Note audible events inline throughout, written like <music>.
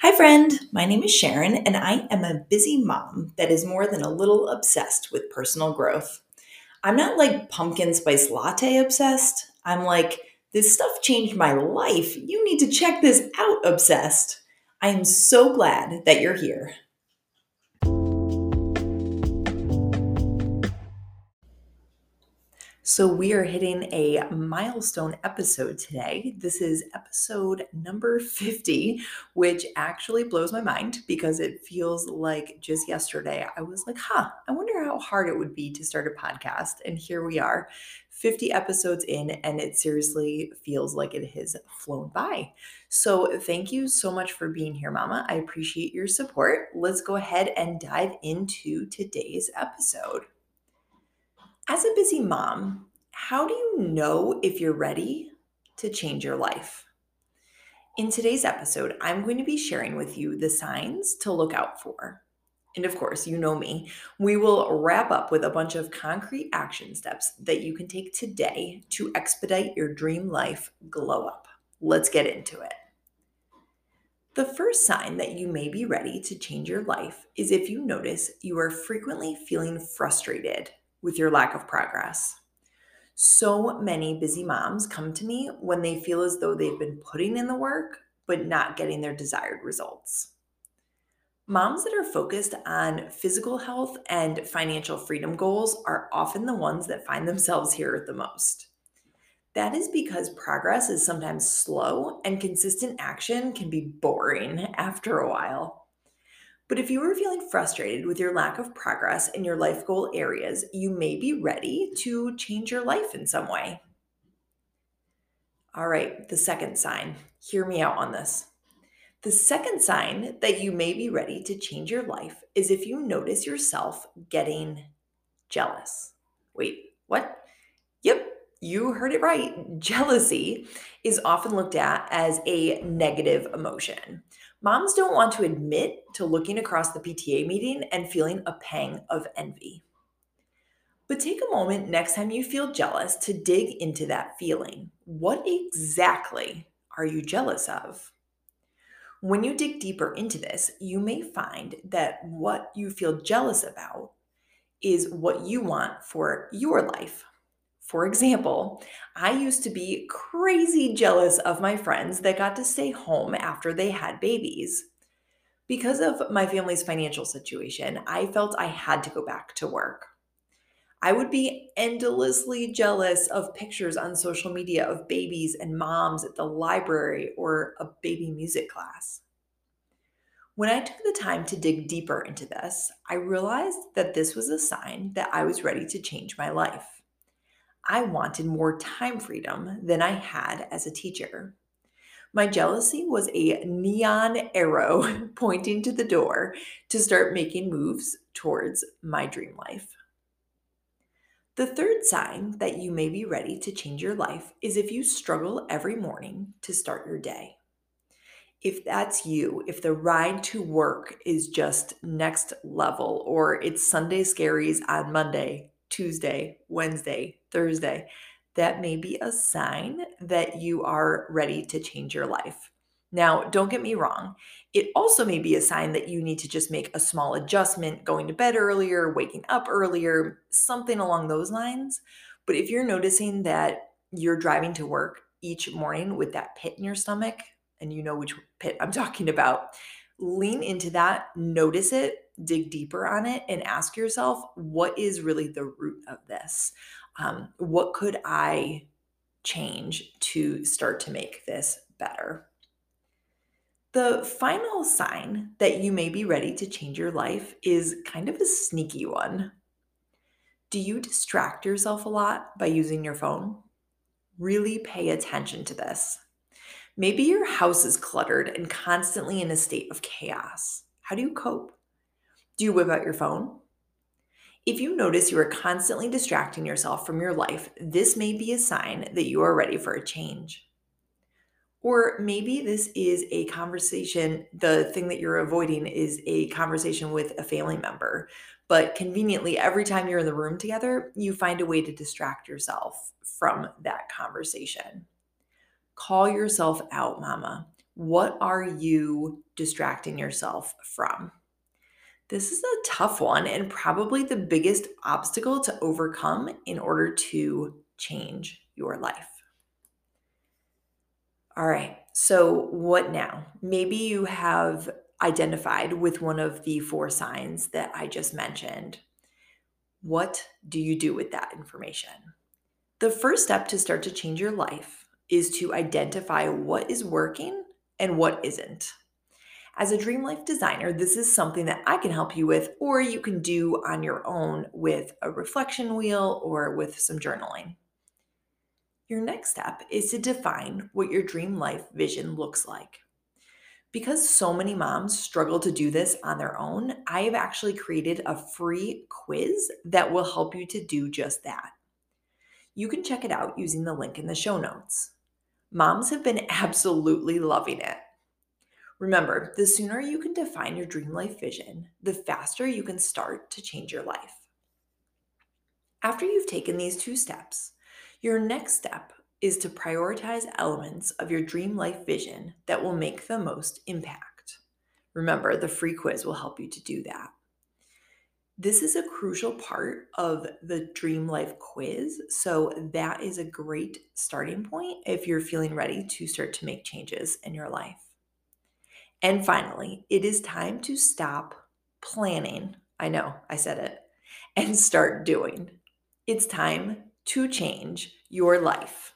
Hi, friend. My name is Sharon, and I am a busy mom that is more than a little obsessed with personal growth. I'm not like pumpkin spice latte obsessed. I'm like, this stuff changed my life. You need to check this out, obsessed. I am so glad that you're here. So, we are hitting a milestone episode today. This is episode number 50, which actually blows my mind because it feels like just yesterday I was like, huh, I wonder how hard it would be to start a podcast. And here we are, 50 episodes in, and it seriously feels like it has flown by. So, thank you so much for being here, Mama. I appreciate your support. Let's go ahead and dive into today's episode. As a busy mom, how do you know if you're ready to change your life? In today's episode, I'm going to be sharing with you the signs to look out for. And of course, you know me, we will wrap up with a bunch of concrete action steps that you can take today to expedite your dream life glow up. Let's get into it. The first sign that you may be ready to change your life is if you notice you are frequently feeling frustrated with your lack of progress. So many busy moms come to me when they feel as though they've been putting in the work, but not getting their desired results. Moms that are focused on physical health and financial freedom goals are often the ones that find themselves here the most. That is because progress is sometimes slow and consistent action can be boring after a while. But if you are feeling frustrated with your lack of progress in your life goal areas, you may be ready to change your life in some way. All right, the second sign. Hear me out on this. The second sign that you may be ready to change your life is if you notice yourself getting jealous. Wait, what? Yep, you heard it right. <laughs> Jealousy is often looked at as a negative emotion. Moms don't want to admit to looking across the PTA meeting and feeling a pang of envy. But take a moment next time you feel jealous to dig into that feeling. What exactly are you jealous of? When you dig deeper into this, you may find that what you feel jealous about is what you want for your life. For example, I used to be crazy jealous of my friends that got to stay home after they had babies. Because of my family's financial situation, I felt I had to go back to work. I would be endlessly jealous of pictures on social media of babies and moms at the library or a baby music class. When I took the time to dig deeper into this, I realized that this was a sign that I was ready to change my life. I wanted more time freedom than I had as a teacher. My jealousy was a neon arrow <laughs> pointing to the door to start making moves towards my dream life. The third sign that you may be ready to change your life is if you struggle every morning to start your day. If that's you, if the ride to work is just next level or it's Sunday scaries on Monday, Tuesday, Wednesday, Thursday, that may be a sign that you are ready to change your life. Now, don't get me wrong. It also may be a sign that you need to just make a small adjustment, going to bed earlier, waking up earlier, something along those lines. But if you're noticing that you're driving to work each morning with that pit in your stomach, and you know which pit I'm <laughs> talking about, lean into that, notice it, dig deeper on it and ask yourself what is really the root of this? Um, what could I change to start to make this better? The final sign that you may be ready to change your life is kind of a sneaky one. Do you distract yourself a lot by using your phone? Really pay attention to this. Maybe your house is cluttered and constantly in a state of chaos. How do you cope? Do you whip out your phone? If you notice you are constantly distracting yourself from your life, this may be a sign that you are ready for a change. Or maybe this is a conversation, the thing that you're avoiding is a conversation with a family member. But conveniently, every time you're in the room together, you find a way to distract yourself from that conversation. Call yourself out, mama. What are you distracting yourself from? This is a tough one and probably the biggest obstacle to overcome in order to change your life. All right, so what now? Maybe you have identified with one of the four signs that I just mentioned. What do you do with that information? The first step to start to change your life is to identify what is working and what isn't. As a dream life designer, this is something that I can help you with, or you can do on your own with a reflection wheel or with some journaling. Your next step is to define what your dream life vision looks like. Because so many moms struggle to do this on their own, I have actually created a free quiz that will help you to do just that. You can check it out using the link in the show notes. Moms have been <laughs> absolutely loving it. Remember, the sooner you can define your dream life vision, the faster you can start to change your life. After you've taken these two steps, your next step is to prioritize elements of your dream life vision that will make the most impact. Remember, the free quiz will help you to do that. This is a crucial part of the Dream Life quiz. So, that is a great starting point if you're feeling ready to start to make changes in your life. And finally, it is time to stop planning. I know, I said it, and start doing. It's time to change your life.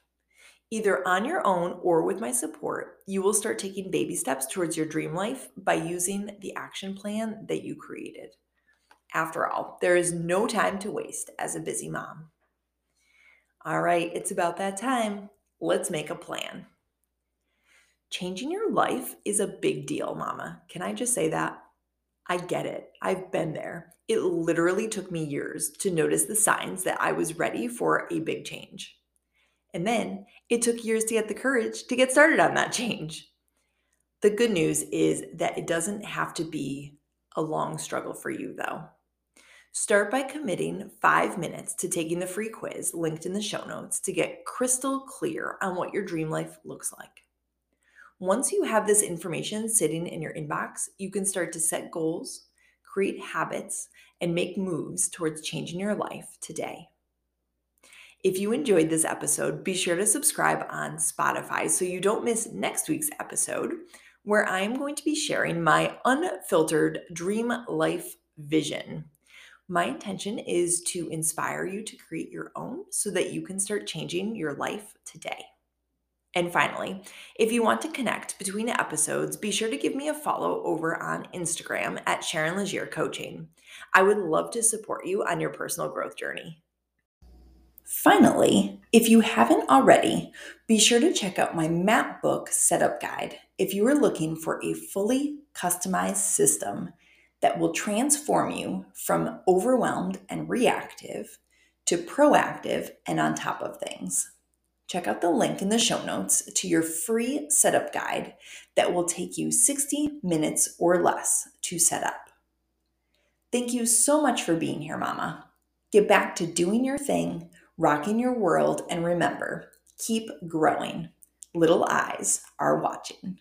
Either on your own or with my support, you will start taking baby steps towards your dream life by using the action plan that you created. After all, there is no time to waste as a busy mom. All right, it's about that time. Let's make a plan. Changing your life is a big deal, mama. Can I just say that? I get it. I've been there. It literally took me years to notice the signs that I was ready for a big change. And then it took years to get the courage to get started on that change. The good news is that it doesn't have to be a long struggle for you, though. Start by committing five minutes to taking the free quiz linked in the show notes to get crystal clear on what your dream life looks like. Once you have this information sitting in your inbox, you can start to set goals, create habits, and make moves towards changing your life today. If you enjoyed this episode, be sure to subscribe on Spotify so you don't miss next week's episode, where I am going to be sharing my unfiltered dream life vision. My intention is to inspire you to create your own so that you can start changing your life today. And finally, if you want to connect between episodes, be sure to give me a follow over on Instagram at Sharon Leger Coaching. I would love to support you on your personal growth journey. Finally, if you haven't already, be sure to check out my map book setup guide if you are looking for a fully customized system that will transform you from overwhelmed and reactive to proactive and on top of things check out the link in the show notes to your free setup guide that will take you 60 minutes or less to set up. Thank you so much for being here, Mama. Get back to doing your thing, rocking your world, and remember keep growing. Little eyes are watching.